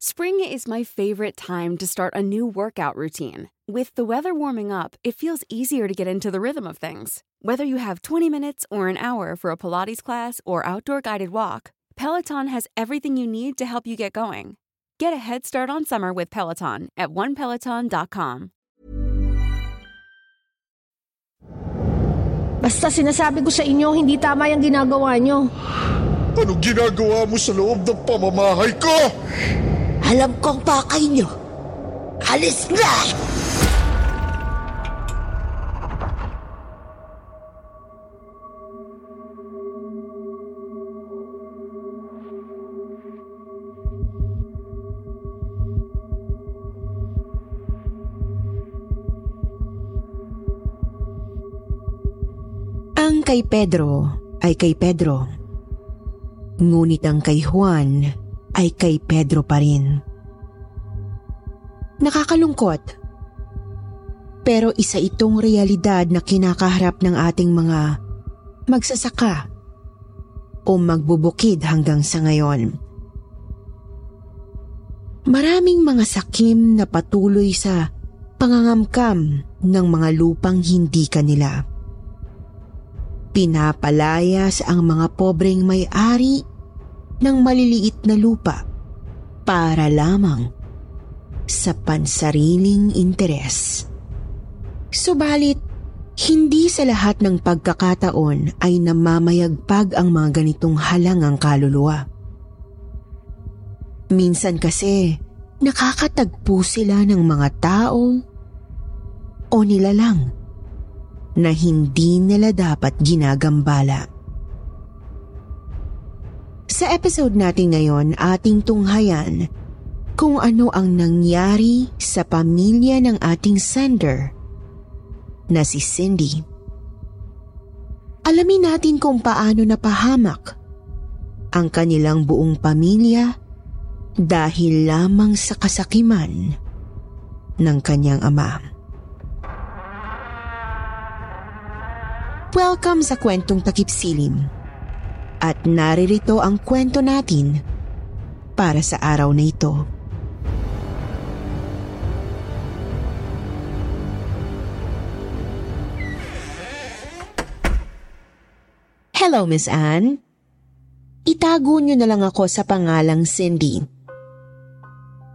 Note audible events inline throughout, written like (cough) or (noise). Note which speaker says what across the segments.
Speaker 1: Spring is my favorite time to start a new workout routine. With the weather warming up, it feels easier to get into the rhythm of things. Whether you have 20 minutes or an hour for a Pilates class or outdoor guided walk, Peloton has everything you need to help you get going. Get a head start on summer with Peloton at onepeloton.com.
Speaker 2: Basta sinasabi ko sa inyo, hindi tama yung ginagawa nyo.
Speaker 3: Anong ginagawa mo sa loob ng pamamahay ko?
Speaker 4: Alam kong pakay nyo. Alis na!
Speaker 5: Ang kay Pedro ay kay Pedro. Ngunit ang kay Juan kay Pedro pa rin. Nakakalungkot. Pero isa itong realidad na kinakaharap ng ating mga magsasaka o magbubukid hanggang sa ngayon. Maraming mga sakim na patuloy sa pangangamkam ng mga lupang hindi kanila. Pinapalayas ang mga pobreng may-ari ng maliliit na lupa para lamang sa pansariling interes. Subalit, hindi sa lahat ng pagkakataon ay namamayagpag ang mga ganitong halangang kaluluwa. Minsan kasi, nakakatagpo sila ng mga tao o nilalang na hindi nila dapat ginagambala. Sa episode natin ngayon, ating tunghayan kung ano ang nangyari sa pamilya ng ating sender na si Cindy. Alamin natin kung paano napahamak ang kanilang buong pamilya dahil lamang sa kasakiman ng kanyang ama. Welcome sa kwentong takip silim. At naririto ang kwento natin para sa araw na ito. Hello, Miss Anne. Itago niyo na lang ako sa pangalang Cindy.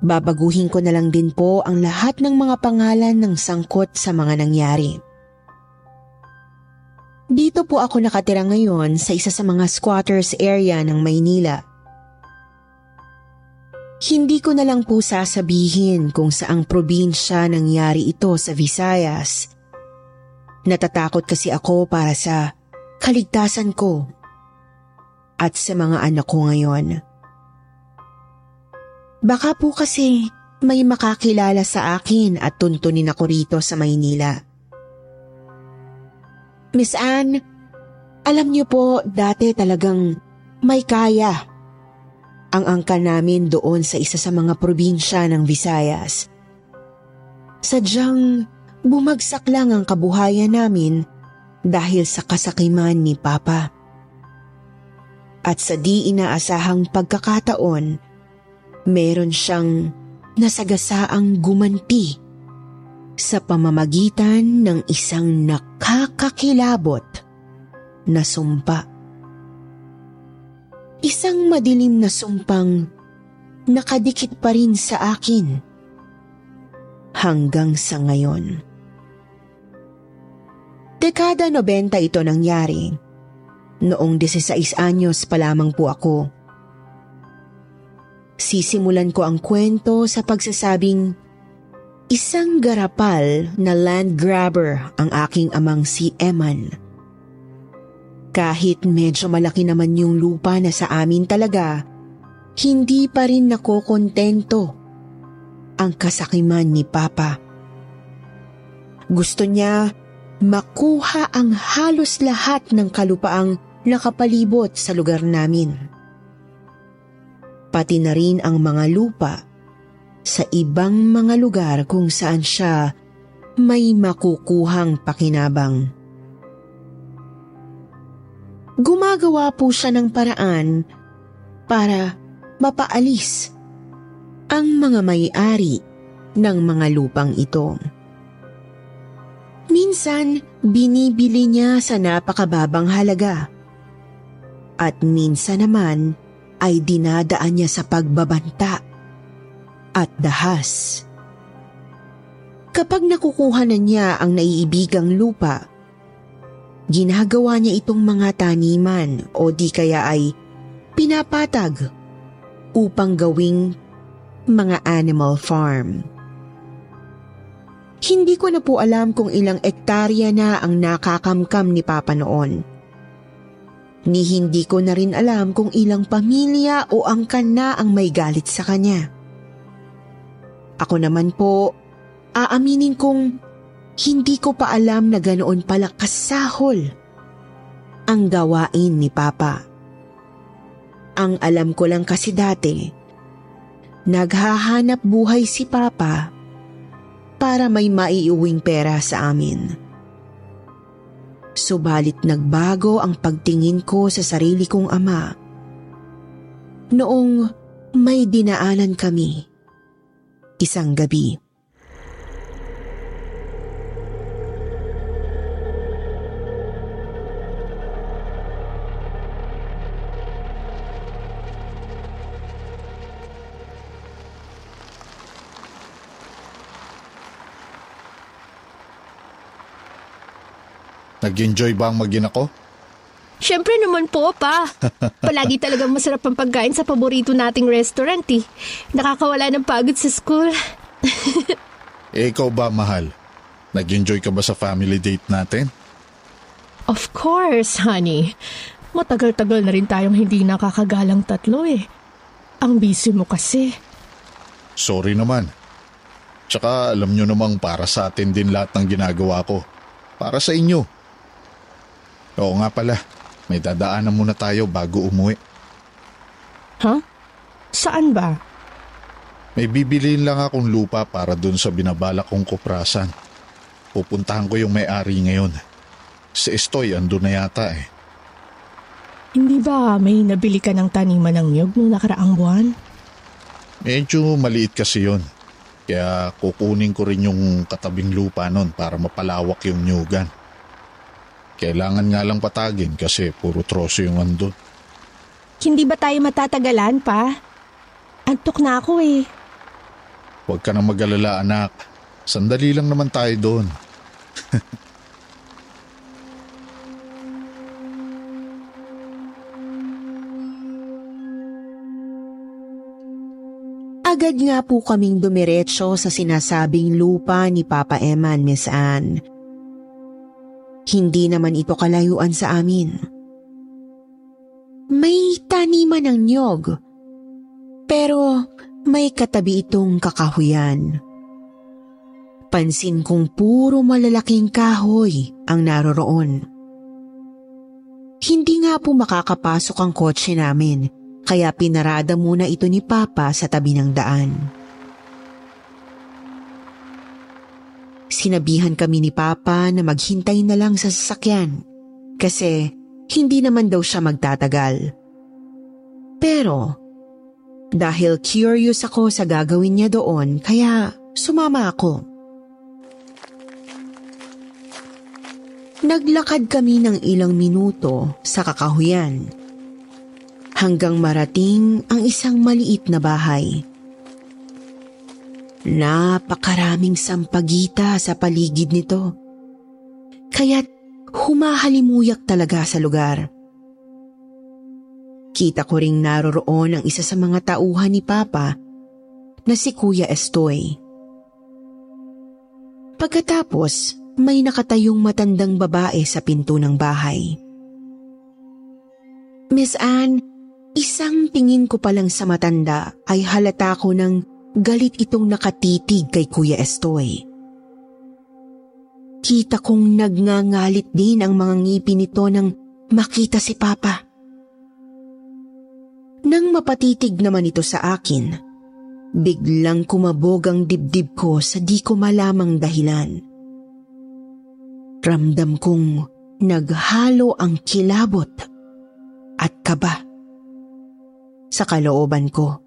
Speaker 5: Babaguhin ko na lang din po ang lahat ng mga pangalan ng sangkot sa mga nangyari. Dito po ako nakatira ngayon sa isa sa mga squatters area ng Maynila. Hindi ko na lang po sasabihin kung saang probinsya nangyari ito sa Visayas. Natatakot kasi ako para sa kaligtasan ko at sa mga anak ko ngayon. Baka po kasi may makakilala sa akin at tuntunin ako rito sa Maynila. Miss Anne, alam niyo po dati talagang may kaya ang angka namin doon sa isa sa mga probinsya ng Visayas. Sadyang bumagsak lang ang kabuhayan namin dahil sa kasakiman ni Papa. At sa di inaasahang pagkakataon, meron siyang nasagasaang gumanti sa pamamagitan ng isang nakakakilabot na sumpa. Isang madilim na sumpang nakadikit pa rin sa akin hanggang sa ngayon. Dekada 90 ito nangyari. Noong 16 anyos pa lamang po ako. Sisimulan ko ang kwento sa pagsasabing isang garapal na land grabber ang aking amang si Eman. Kahit medyo malaki naman yung lupa na sa amin talaga, hindi pa rin nakokontento ang kasakiman ni Papa. Gusto niya makuha ang halos lahat ng kalupaang nakapalibot sa lugar namin. Pati na rin ang mga lupa sa ibang mga lugar kung saan siya may makukuhang pakinabang. Gumagawa po siya ng paraan para mapaalis ang mga may-ari ng mga lupang ito. Minsan, binibili niya sa napakababang halaga. At minsan naman ay dinadaan niya sa pagbabanta at dahas. Kapag nakukuha na niya ang naiibigang lupa, ginagawa niya itong mga taniman o di kaya ay pinapatag upang gawing mga animal farm. Hindi ko na po alam kung ilang ektarya na ang nakakamkam ni Papa noon. Ni hindi ko na rin alam kung ilang pamilya o angkan na ang may galit sa kanya. Ako naman po aaminin kong hindi ko pa alam na ganoon pala kasahol ang gawain ni Papa. Ang alam ko lang kasi dati, naghahanap buhay si Papa para may maiuwing pera sa amin. Subalit nagbago ang pagtingin ko sa sarili kong ama noong may dinaanan kami isang gabi.
Speaker 3: Nag-enjoy ba ang magina ko?
Speaker 2: Siyempre naman po, pa. (laughs) Palagi talagang masarap ang pagkain sa paborito nating restaurant eh. Nakakawala ng pagod sa school. (laughs)
Speaker 3: Eh, ikaw ba, mahal? Nag-enjoy ka ba sa family date natin?
Speaker 2: Of course, honey. Matagal-tagal na rin tayong hindi nakakagalang tatlo eh. Ang busy mo kasi.
Speaker 3: Sorry naman. Tsaka alam nyo namang para sa atin din lahat ng ginagawa ko. Para sa inyo. Oo nga pala, may dadaanan muna tayo bago umuwi.
Speaker 2: Huh? Saan ba?
Speaker 3: May bibiliin lang akong lupa para dun sa binabalak kong kuprasan. Pupuntahan ko yung may-ari ngayon. Si Estoy andun na yata eh.
Speaker 2: Hindi ba may nabili ka ng taniman ng niyog nung nakaraang buwan?
Speaker 3: Medyo maliit kasi yon. Kaya kukunin ko rin yung katabing lupa nun para mapalawak yung nyugan. Kailangan nga lang patagin kasi puro troso yung andun.
Speaker 2: Hindi ba tayo matatagalan pa? Antok na ako eh.
Speaker 3: Huwag ka na mag-alala anak. Sandali lang naman tayo doon. (laughs)
Speaker 5: Agad nga po kaming dumiretso sa sinasabing lupa ni Papa Eman, Miss Anne. Hindi naman ito kalayuan sa amin. May taniman ng nyog, pero may katabi itong kakahuyan. Pansin kong puro malalaking kahoy ang naroroon. Hindi nga po makakapasok ang kotse namin kaya pinarada muna ito ni Papa sa tabi ng daan. Sinabihan kami ni Papa na maghintay na lang sa sasakyan kasi hindi naman daw siya magtatagal. Pero dahil curious ako sa gagawin niya doon kaya sumama ako. Naglakad kami ng ilang minuto sa kakahuyan hanggang marating ang isang maliit na bahay. Napakaraming sampagita sa paligid nito. Kaya't humahalimuyak talaga sa lugar. Kita ko ring naroroon ang isa sa mga tauhan ni Papa na si Kuya Estoy. Pagkatapos, may nakatayong matandang babae sa pinto ng bahay. Miss Anne, isang tingin ko pa lang sa matanda ay halata ko ng galit itong nakatitig kay Kuya Estoy. Kita kong nagngangalit din ang mga ngipin nito nang makita si Papa. Nang mapatitig naman ito sa akin, biglang kumabog ang dibdib ko sa di ko malamang dahilan. Ramdam kong naghalo ang kilabot at kaba sa kalooban ko.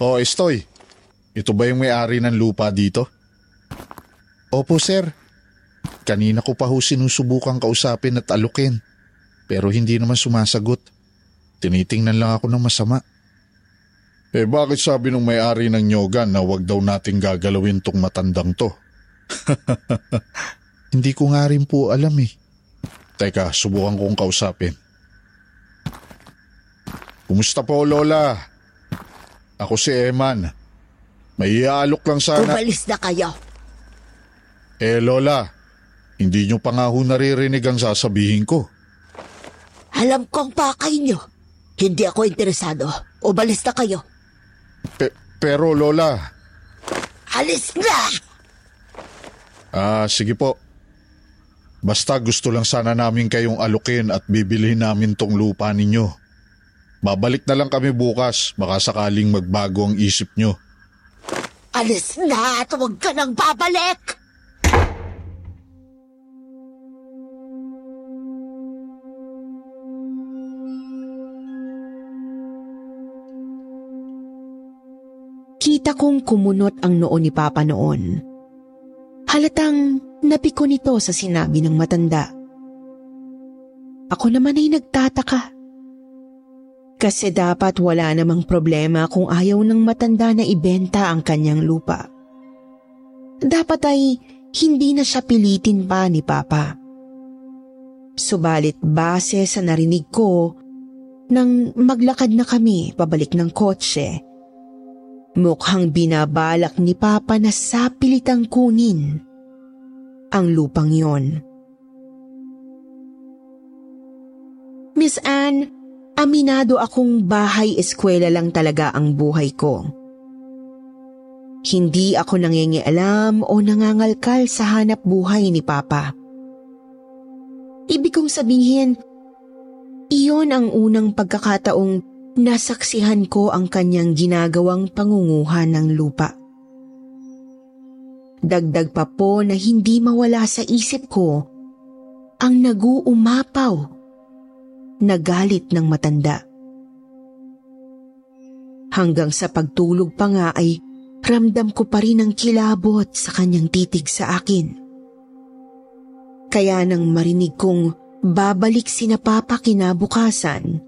Speaker 3: O, Estoy, ito ba yung may-ari ng lupa dito? Opo, sir. Kanina ko pa ho sinusubukan kausapin at alukin. Pero hindi naman sumasagot. Tinitingnan lang ako ng masama. Eh bakit sabi nung may-ari ng nyogan na wag daw nating gagalawin tong matandang to? (laughs) hindi ko nga rin po alam eh. Teka, subukan kong kausapin. Kumusta po, Lola? Ako si Eman. May iaalok lang sana.
Speaker 4: Umalis na kayo.
Speaker 3: Eh, Lola, hindi nyo pa nga ho naririnig ang sasabihin ko.
Speaker 4: Alam kong pakay nyo. Hindi ako interesado. Umalis na kayo.
Speaker 3: Pe- pero, Lola,
Speaker 4: Alis na!
Speaker 3: ah, sige po. Basta gusto lang sana namin kayong alukin at bibilhin namin tong lupa ninyo. Babalik na lang kami bukas, baka sakaling magbago ang isip nyo.
Speaker 4: Alis na at huwag ka nang babalik!
Speaker 5: Kita kong kumunot ang noo ni Papa noon. Halatang napiko nito sa sinabi ng matanda. Ako naman ay nagtataka. Kasi dapat wala namang problema kung ayaw ng matanda na ibenta ang kanyang lupa. Dapat ay hindi na siya pilitin pa ni Papa. Subalit base sa narinig ko, nang maglakad na kami pabalik ng kotse, Mukhang binabalak ni Papa na sapilitang kunin ang lupang yon. Miss Anne, aminado akong bahay-eskwela lang talaga ang buhay ko. Hindi ako nangingialam o nangangalkal sa hanap buhay ni Papa. Ibig kong sabihin, iyon ang unang pagkakataong nasaksihan ko ang kanyang ginagawang pangunguha ng lupa. Dagdag pa po na hindi mawala sa isip ko ang naguumapaw na galit ng matanda. Hanggang sa pagtulog pa nga ay ramdam ko pa rin ang kilabot sa kanyang titig sa akin. Kaya nang marinig kong babalik si na Papa kinabukasan,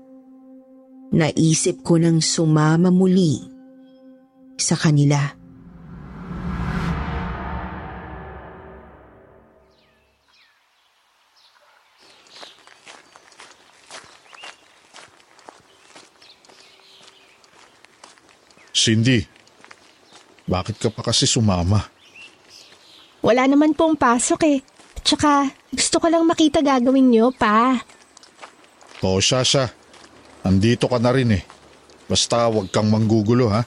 Speaker 5: naisip ko nang sumama muli sa kanila.
Speaker 3: Cindy, bakit ka pa kasi sumama?
Speaker 2: Wala naman pong pasok eh. Tsaka gusto ko lang makita gagawin niyo pa.
Speaker 3: Oo, Sasha. Andito ka na rin eh. Basta wag kang manggugulo ha.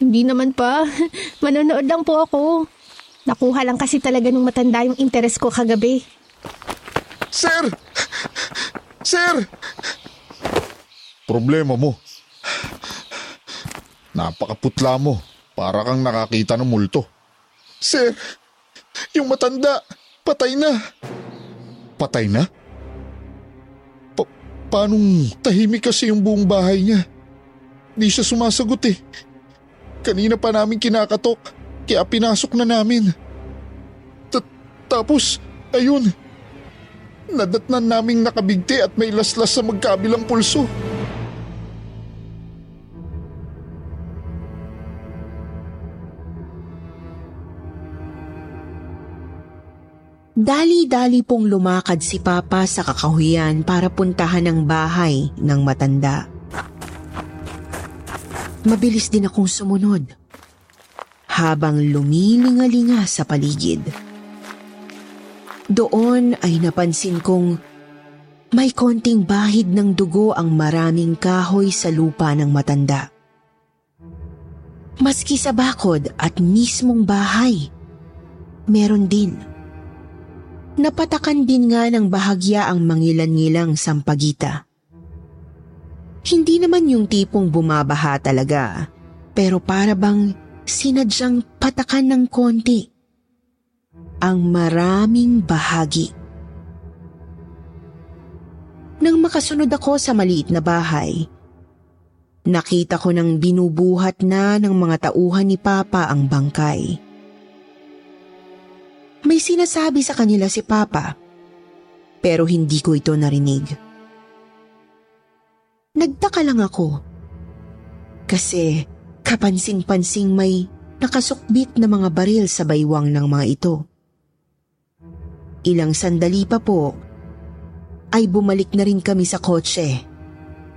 Speaker 2: Hindi naman pa. (laughs) Manonood lang po ako. Nakuha lang kasi talaga nung matanda yung interes ko kagabi.
Speaker 3: Sir! Sir! Problema mo. Napakaputla mo. Para kang nakakita ng multo. Sir! Yung matanda, patay na. Patay na? Pa- paanong tahimik kasi yung buong bahay niya? Di siya sumasagot eh. Kanina pa namin kinakatok, kaya pinasok na namin. Ta- tapos, ayun, nadatnan naming nakabigti at may laslas sa magkabilang pulso.
Speaker 5: Dali-dali pong lumakad si Papa sa kakahuyan para puntahan ang bahay ng matanda. Mabilis din akong sumunod habang lumilingalinga sa paligid. Doon ay napansin kong may konting bahid ng dugo ang maraming kahoy sa lupa ng matanda. Maski sa bakod at mismong bahay, meron din. Napatakan din nga ng bahagya ang mangilan-ngilang sampagita. Hindi naman yung tipong bumabaha talaga, pero para bang sinadyang patakan ng konti ang maraming bahagi. Nang makasunod ako sa maliit na bahay, Nakita ko nang binubuhat na ng mga tauhan ni Papa ang bangkay. May sinasabi sa kanila si Papa, pero hindi ko ito narinig. Nagtaka lang ako, kasi kapansin-pansing may nakasukbit na mga baril sa baywang ng mga ito. Ilang sandali pa po, ay bumalik na rin kami sa kotse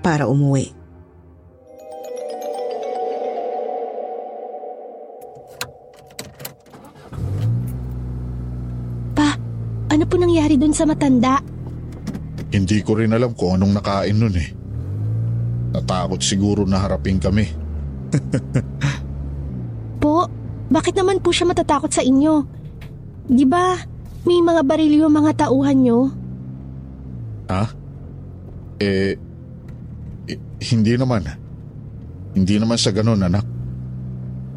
Speaker 5: para umuwi.
Speaker 2: Pa, ano po nangyari dun sa matanda?
Speaker 3: Hindi ko rin alam kung anong nakain nun eh. Natakot siguro na harapin kami. (laughs)
Speaker 2: Po, bakit naman po siya matatakot sa inyo? Di ba, may mga baril yung mga tauhan nyo?
Speaker 3: Ha? Eh, eh, hindi naman. Hindi naman sa ganun, anak.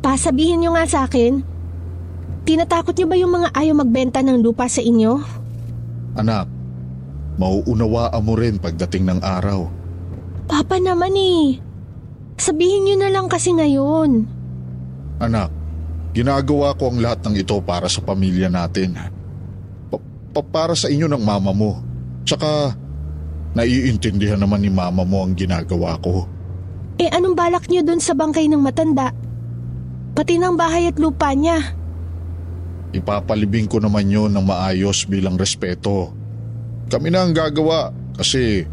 Speaker 2: Pa, sabihin nyo nga sa akin. Tinatakot nyo ba yung mga ayaw magbenta ng lupa sa inyo?
Speaker 3: Anak, mauunawaan mo rin pagdating ng araw.
Speaker 2: Papa naman eh. Sabihin nyo na lang kasi ngayon.
Speaker 3: Anak, ginagawa ko ang lahat ng ito para sa pamilya natin. Pa- pa- para sa inyo ng mama mo. Tsaka, naiintindihan naman ni mama mo ang ginagawa ko.
Speaker 2: Eh anong balak nyo dun sa bangkay ng matanda? Pati ng bahay at lupa niya.
Speaker 3: Ipapalibing ko naman yun ng maayos bilang respeto. Kami na ang gagawa kasi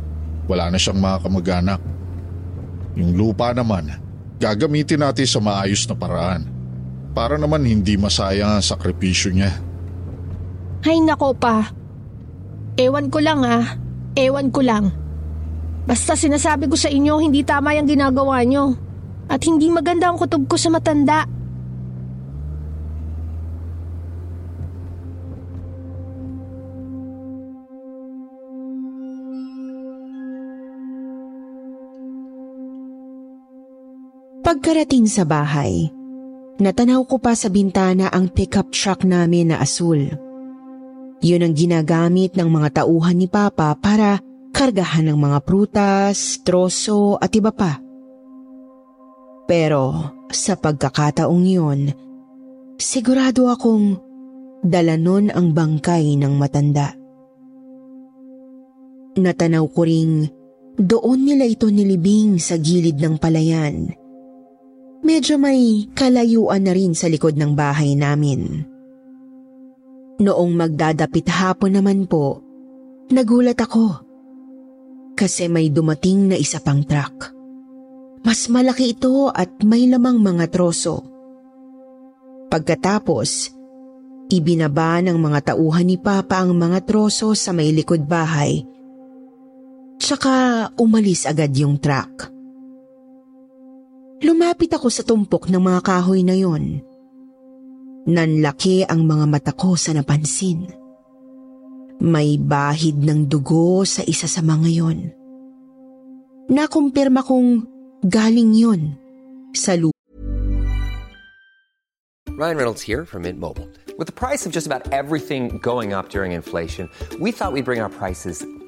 Speaker 3: wala na siyang mga kamag-anak. Yung lupa naman, gagamitin natin sa maayos na paraan. Para naman hindi masayang ang sakripisyo niya.
Speaker 2: Hay nako pa. Ewan ko lang ah. Ewan ko lang. Basta sinasabi ko sa inyo hindi tama yung ginagawa nyo. At hindi maganda ang kutob ko sa matanda.
Speaker 5: Pagkarating sa bahay, natanaw ko pa sa bintana ang pickup truck namin na asul. Yun ang ginagamit ng mga tauhan ni Papa para kargahan ng mga prutas, troso at iba pa. Pero sa pagkakataong yun, sigurado akong dala nun ang bangkay ng matanda. Natanaw ko ring doon nila ito nilibing sa gilid ng palayan. Medyo may kalayuan na rin sa likod ng bahay namin. Noong magdadapit hapon naman po, nagulat ako. Kasi may dumating na isa pang truck. Mas malaki ito at may lamang mga troso. Pagkatapos, ibinaba ng mga tauhan ni Papa ang mga troso sa may likod bahay. Tsaka umalis agad yung truck. Lumapit ako sa tumpok ng mga kahoy na yon. Nanlaki ang mga mata ko sa napansin. May bahid ng dugo sa isa sa mga yon. Nakumpirma kong galing yon sa lupa.
Speaker 6: Ryan Reynolds here from Mint Mobile. With the price of just about everything going up during inflation, we thought we'd bring our prices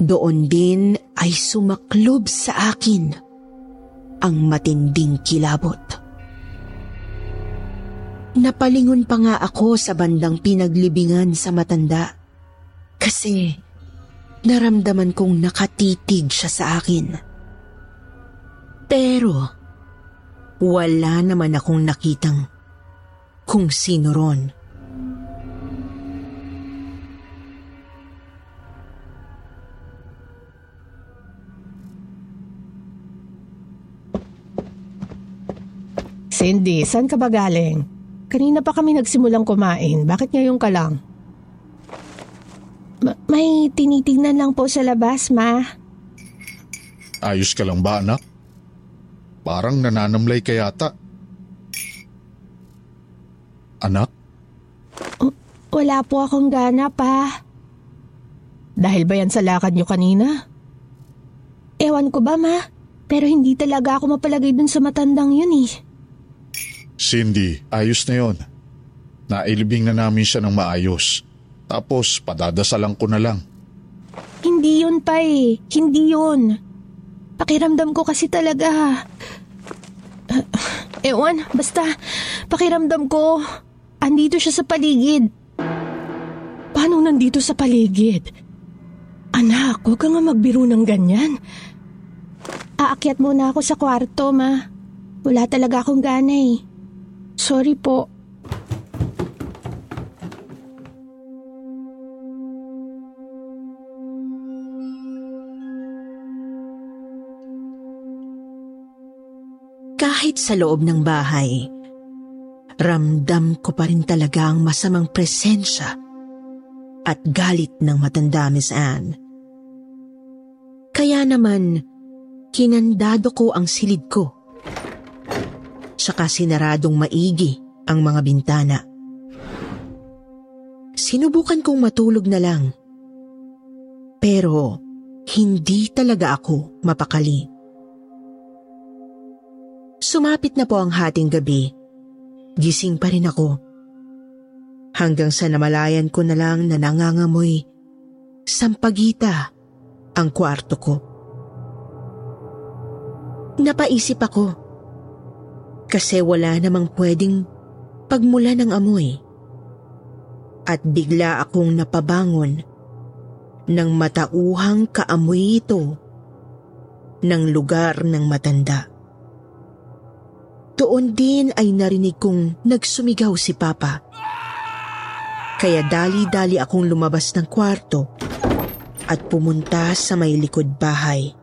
Speaker 5: Doon din ay sumaklob sa akin ang matinding kilabot. Napalingon pa nga ako sa bandang pinaglibingan sa matanda kasi naramdaman kong nakatitig siya sa akin. Pero wala naman akong nakitang kung sino ron.
Speaker 2: Cindy, saan ka ba galing? Kanina pa kami nagsimulang kumain. Bakit ngayon ka lang? Ma- may tinitingnan lang po sa labas, ma.
Speaker 3: Ayos ka lang ba anak? Parang nananamlay ka yata. Anak,
Speaker 2: Wala po akong gana, pa. Dahil ba yan sa lakad niyo kanina? Ewan ko ba, ma? Pero hindi talaga ako mapalagay dun sa matandang yun eh.
Speaker 3: Cindy, ayos na yon. Nailibing na namin siya ng maayos. Tapos padadasalan ko na lang.
Speaker 2: Hindi yun, pa eh. Hindi yun. Pakiramdam ko kasi talaga. Uh, (sighs) ewan, basta pakiramdam ko. Andito siya sa paligid. Paano nandito sa paligid? Anak, huwag ka nga magbiro ng ganyan. Aakyat muna ako sa kwarto, ma. Wala talaga akong gana eh. Sorry po.
Speaker 5: Kahit sa loob ng bahay, ramdam ko pa rin talaga ang masamang presensya at galit ng matanda Miss Anne. Kaya naman, kinandado ko ang silid ko. Tsaka sinaradong maigi ang mga bintana. Sinubukan kong matulog na lang. Pero hindi talaga ako mapakali. Sumapit na po ang hating gabi. Gising pa rin ako. Hanggang sa namalayan ko na lang na nangangamoy sampagita ang kwarto ko. Napaisip ako kasi wala namang pwedeng pagmula ng amoy. At bigla akong napabangon ng matauhang kaamoy ito ng lugar ng matanda. Doon din ay narinig kong nagsumigaw si Papa. Kaya dali-dali akong lumabas ng kwarto at pumunta sa may likod bahay.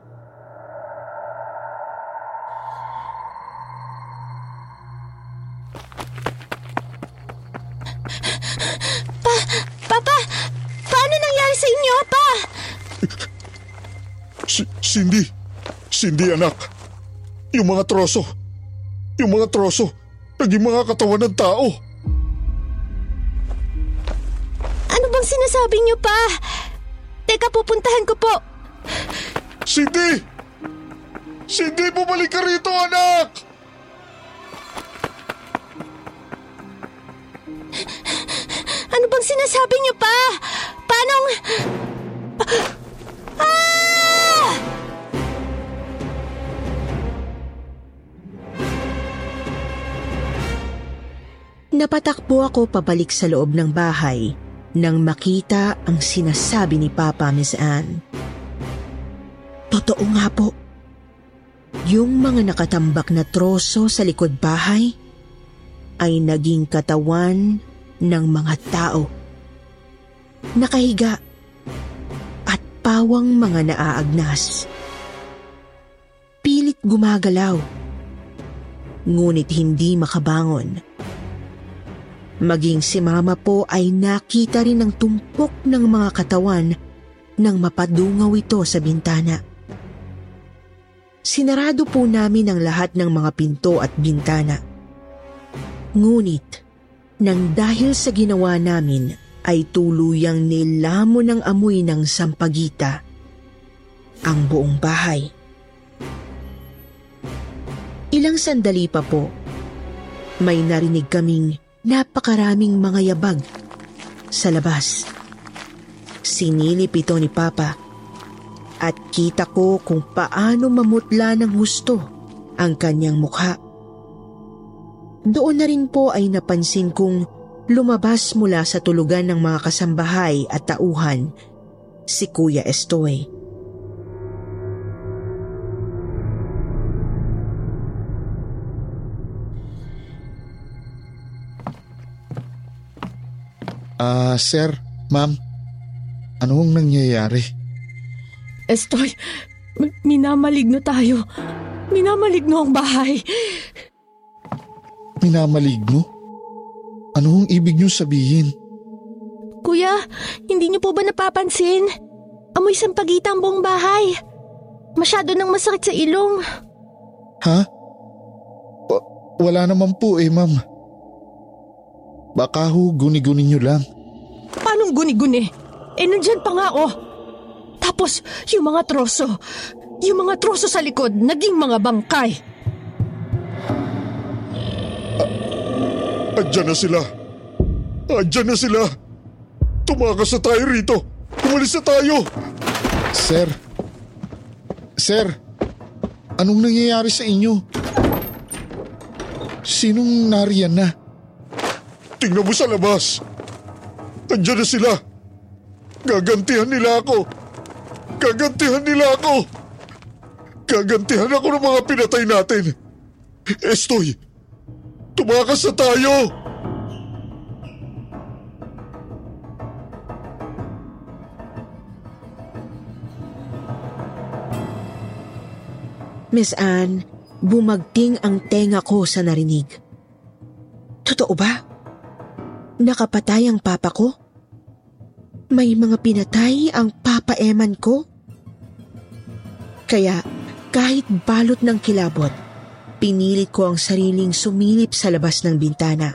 Speaker 2: Papa! Paano nangyari sa inyo, pa?
Speaker 3: Si- Cindy! Cindy anak! Yung mga troso! Yung mga troso! Naging mga katawan ng tao!
Speaker 2: Ano bang sinasabi niyo, pa? Teka, pupuntahan ko po.
Speaker 3: Cindy! Cindy, bumalik ka rito anak!
Speaker 2: Bang sinasabi niyo, pa? Paano... Ah!
Speaker 5: Napatakbo ako pabalik sa loob ng bahay nang makita ang sinasabi ni Papa Miss Anne. Totoo nga po. Yung mga nakatambak na troso sa likod bahay ay naging katawan ng mga tao. Nakahiga at pawang mga naaagnas. Pilit gumagalaw, ngunit hindi makabangon. Maging si mama po ay nakita rin ng tumpok ng mga katawan nang mapadungaw ito sa bintana. Sinarado po namin ang lahat ng mga pinto at bintana. Ngunit, nang dahil sa ginawa namin ay tuluyang nilamo ng amoy ng sampagita ang buong bahay. Ilang sandali pa po, may narinig kaming napakaraming mga yabag sa labas. Sinilip ito ni Papa at kita ko kung paano mamutla ng husto ang kanyang mukha. Doon na rin po ay napansin kong lumabas mula sa tulugan ng mga kasambahay at tauhan si Kuya Estoy.
Speaker 3: Ah, uh, sir, ma'am, anong nangyayari?
Speaker 2: Estoy, minamaligno tayo. Minamaligno ang bahay.
Speaker 3: Minamaligno? Anong ibig niyo sabihin?
Speaker 2: Kuya, hindi niyo po ba napapansin? Amoy sampagita ang buong bahay. Masyado nang masakit sa ilong.
Speaker 3: Ha? Wa- wala naman po eh, ma'am. Baka ho, guni-guni niyo lang.
Speaker 2: Paanong guni-guni? Eh, nandyan pa nga oh. Tapos, yung mga troso. Yung mga troso sa likod, naging mga bangkay.
Speaker 3: Andyan na sila. Andyan na sila. Tumakas na tayo rito. Umalis na tayo. Sir. Sir. Anong nangyayari sa inyo? Sinong nariyan na? Tingnan mo sa labas. Andyan na sila. Gagantihan nila ako. Gagantihan nila ako. Gagantihan ako ng mga pinatay natin. Estoy, tumakas na tayo.
Speaker 5: Miss Anne, bumagting ang tenga ko sa narinig. Totoo ba? Nakapatay ang papa ko? May mga pinatay ang papa Eman ko? Kaya kahit balot ng kilabot, pinilit ko ang sariling sumilip sa labas ng bintana.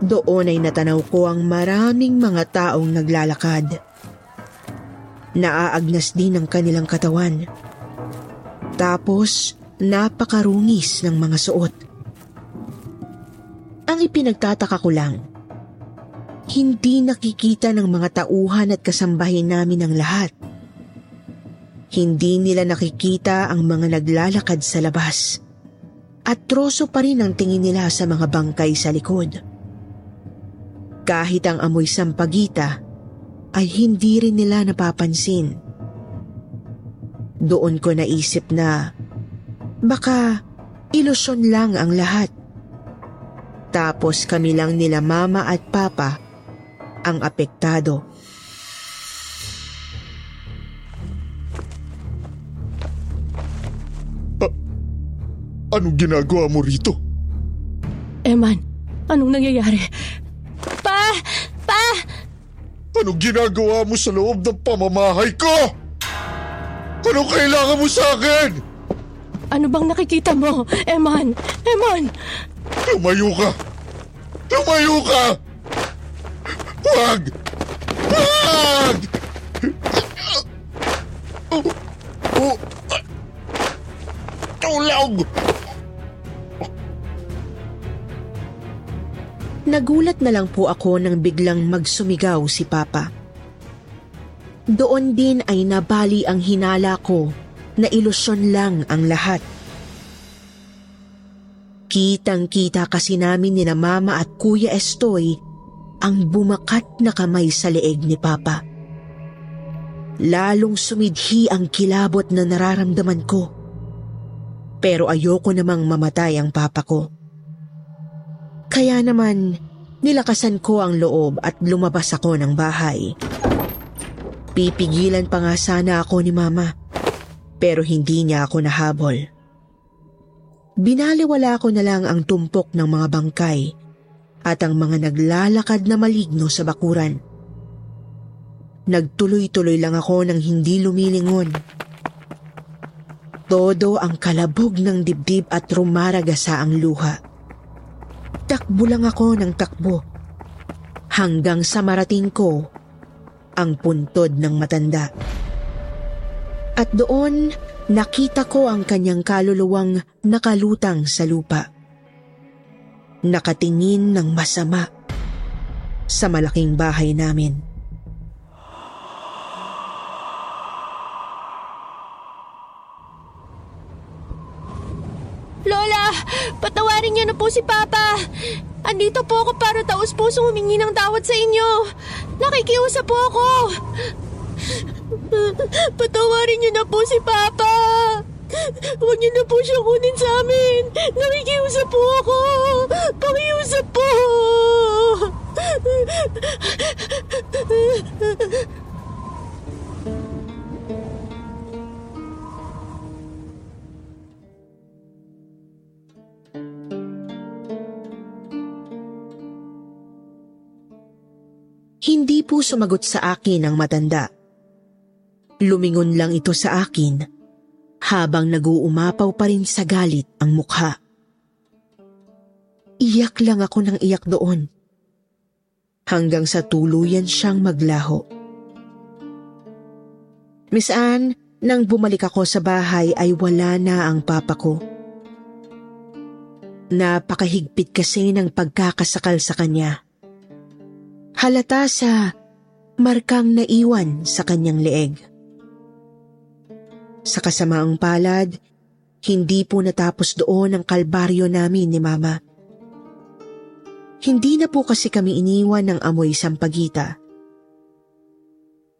Speaker 5: Doon ay natanaw ko ang maraming mga taong naglalakad. Naaagnas din ang kanilang katawan. Tapos, napakarungis ng mga suot. Ang ipinagtataka ko lang, hindi nakikita ng mga tauhan at kasambahin namin ang lahat. Hindi nila nakikita ang mga naglalakad sa labas. At troso pa rin ang tingin nila sa mga bangkay sa likod. Kahit ang amoy sampagita ay hindi rin nila napapansin. Doon ko naisip na baka ilusyon lang ang lahat. Tapos kami lang nila mama at papa ang apektado.
Speaker 3: Anong ginagawa mo rito?
Speaker 2: Eman, anong nangyayari? Pa! Pa!
Speaker 3: Anong ginagawa mo sa loob ng pamamahay ko? Anong kailangan mo sa akin?
Speaker 2: Ano bang nakikita mo? Eman! Eman!
Speaker 3: Lumayo ka! Lumayo ka! Huwag! Huwag! Oh, oh. Tulog!
Speaker 5: Nagulat na lang po ako nang biglang magsumigaw si Papa. Doon din ay nabali ang hinala ko na ilusyon lang ang lahat. Kitang-kita kasi namin ni na Mama at Kuya Estoy ang bumakat na kamay sa leeg ni Papa. Lalong sumidhi ang kilabot na nararamdaman ko. Pero ayoko namang mamatay ang papa ko. Kaya naman, nilakasan ko ang loob at lumabas ako ng bahay. Pipigilan pa nga sana ako ni Mama, pero hindi niya ako nahabol. Binaliwala ko na lang ang tumpok ng mga bangkay at ang mga naglalakad na maligno sa bakuran. Nagtuloy-tuloy lang ako nang hindi lumilingon. Todo ang kalabog ng dibdib at rumaragasa ang luha. Takbo lang ako ng takbo hanggang sa marating ko ang puntod ng matanda. At doon nakita ko ang kanyang kaluluwang nakalutang sa lupa. Nakatingin ng masama sa malaking bahay namin.
Speaker 2: Lola! Patawarin niyo na po si Papa! Andito po ako para taos puso humingi ng tawad sa inyo. Nakikiusap po ako. Patawarin niyo na po si Papa. Huwag niyo na po siyang kunin sa amin. Nakikiusap po ako. Pakiusap po.
Speaker 5: Po sumagot sa akin ang matanda. Lumingon lang ito sa akin habang naguumapaw pa rin sa galit ang mukha. Iyak lang ako ng iyak doon. Hanggang sa tuluyan siyang maglaho. Miss Anne, nang bumalik ako sa bahay ay wala na ang papa ko. Napakahigpit kasi ng pagkakasakal sa kanya. Halata sa markang naiwan sa kanyang leeg. Sa kasamaang palad, hindi po natapos doon ang kalbaryo namin ni Mama. Hindi na po kasi kami iniwan ng amoy sampagita.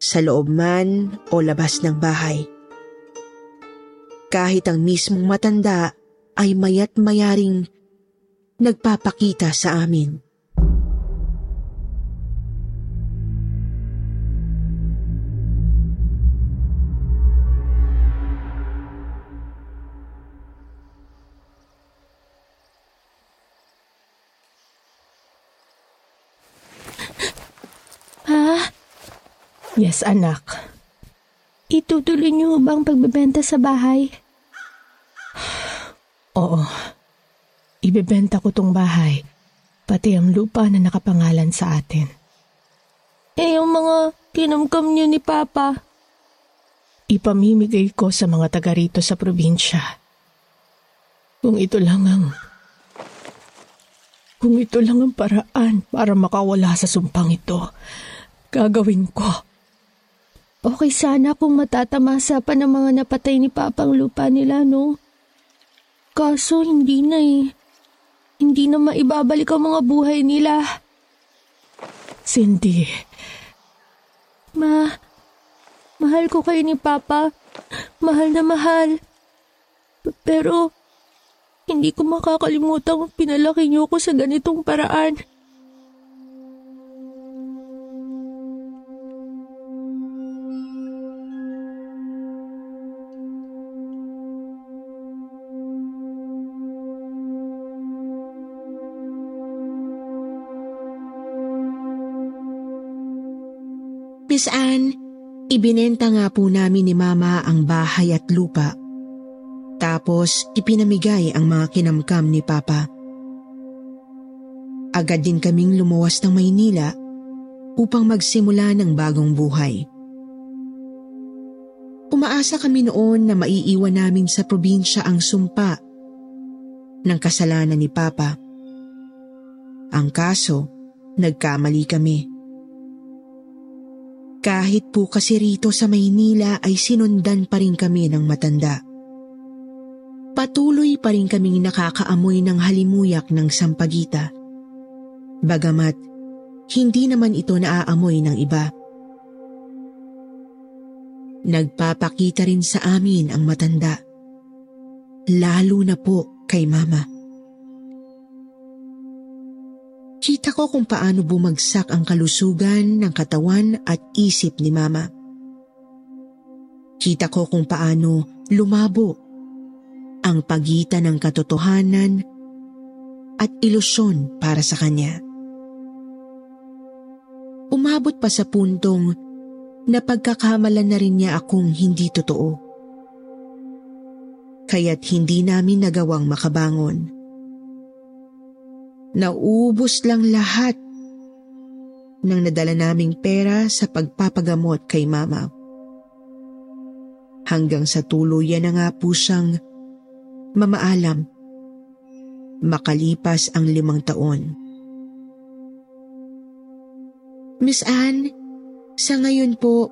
Speaker 5: Sa loob man o labas ng bahay. Kahit ang mismong matanda ay mayat mayaring nagpapakita sa amin.
Speaker 2: Yes, anak. Itutuloy niyo bang pagbebenta sa bahay? (sighs) Oo. Ibebenta ko tong bahay, pati ang lupa na nakapangalan sa atin. Eh, yung mga kinamkam niyo ni Papa, ipamimigay ko sa mga taga rito sa probinsya. Kung ito lang ang... Kung ito lang ang paraan para makawala sa sumpang ito, gagawin ko. Okay sana kung matatamasa pa ng mga napatay ni Papang lupa nila, no? Kaso hindi na eh. Hindi na maibabalik ang mga buhay nila. Cindy. Ma, mahal ko kayo ni Papa. Mahal na mahal. Pero, hindi ko makakalimutan pinalaki niyo ko sa ganitong paraan.
Speaker 5: Miss Anne, ibinenta nga po namin ni Mama ang bahay at lupa. Tapos ipinamigay ang mga kinamkam ni Papa. Agad din kaming lumuwas ng Maynila upang magsimula ng bagong buhay. Umaasa kami noon na maiiwan namin sa probinsya ang sumpa ng kasalanan ni Papa. Ang kaso, nagkamali kami. Kahit po kasi rito sa Maynila ay sinundan pa rin kami ng matanda. Patuloy pa rin kaming nakakaamoy ng halimuyak ng sampagita. Bagamat, hindi naman ito naaamoy ng iba. Nagpapakita rin sa amin ang matanda. Lalo na po kay mama. Kita ko kung paano bumagsak ang kalusugan ng katawan at isip ni mama. Kita ko kung paano lumabo ang pagitan ng katotohanan at ilusyon para sa kanya. Umabot pa sa puntong na pagkakamalan na rin niya akong hindi totoo. Kaya't hindi namin nagawang makabangon. Naubos lang lahat ng nadala naming pera sa pagpapagamot kay mama. Hanggang sa tuluyan na nga po siyang mamaalam. Makalipas ang limang taon. Miss Anne, sa ngayon po,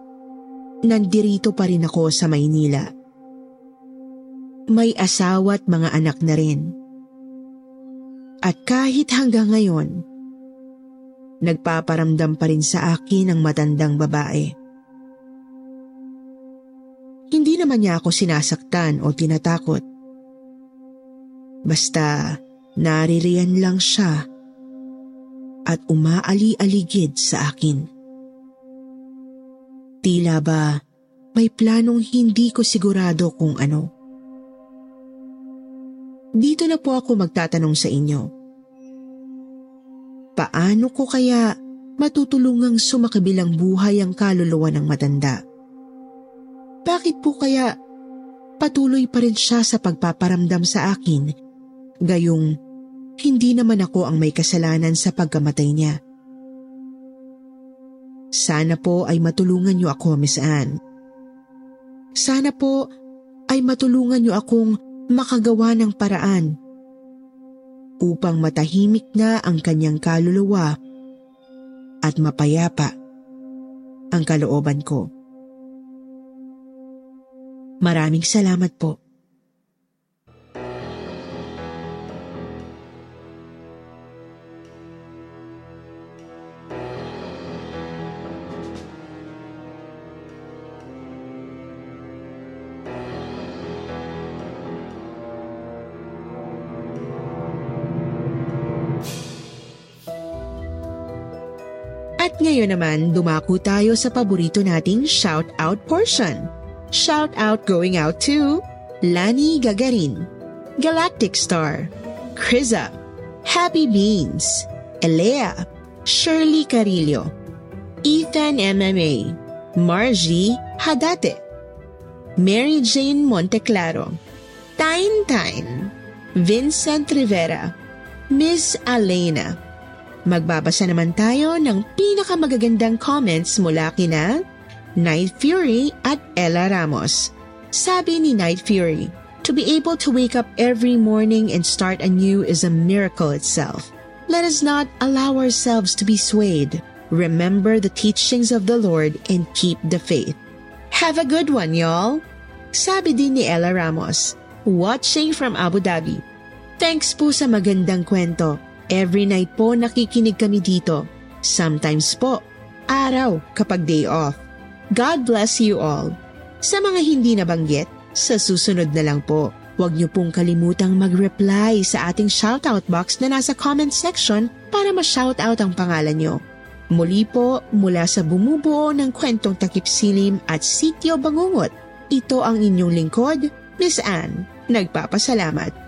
Speaker 5: nandirito pa rin ako sa Maynila. May asawa at mga anak na rin. At kahit hanggang ngayon, nagpaparamdam pa rin sa akin ang matandang babae. Hindi naman niya ako sinasaktan o tinatakot. Basta naririyan lang siya at umaali-aligid sa akin. Tila ba may planong hindi ko sigurado kung ano. Dito na po ako magtatanong sa inyo. Paano ko kaya matutulungang sumakabilang buhay ang kaluluwa ng matanda? Bakit po kaya patuloy pa rin siya sa pagpaparamdam sa akin, gayong hindi naman ako ang may kasalanan sa pagkamatay niya? Sana po ay matulungan niyo ako, Miss Anne. Sana po ay matulungan niyo akong makagawa ng paraan upang matahimik na ang kanyang kaluluwa at mapayapa ang kalooban ko. Maraming salamat po. Ngayon naman, dumako tayo sa paborito nating shout-out portion. Shout-out going out to Lani Gagarin, Galactic Star, Kriza, Happy Beans, Elea, Shirley Carillo, Ethan MMA, Margie Hadate, Mary Jane Monteclaro, Tine Tine, Vincent Rivera, Miss Alena, Magbabasa naman tayo ng pinakamagagandang comments mula kina Night Fury at Ella Ramos. Sabi ni Night Fury, To be able to wake up every morning and start anew is a miracle itself. Let us not allow ourselves to be swayed. Remember the teachings of the Lord and keep the faith. Have a good one, y'all! Sabi din ni Ella Ramos, watching from Abu Dhabi. Thanks po sa magandang kwento. Every night po nakikinig kami dito. Sometimes po, araw kapag day off. God bless you all. Sa mga hindi nabanggit, sa susunod na lang po, huwag niyo pong kalimutang mag-reply sa ating shoutout box na nasa comment section para ma-shoutout ang pangalan niyo. Muli po mula sa bumubuo ng kwentong takip silim at sityo bangungot, ito ang inyong lingkod, Miss Anne. Nagpapasalamat.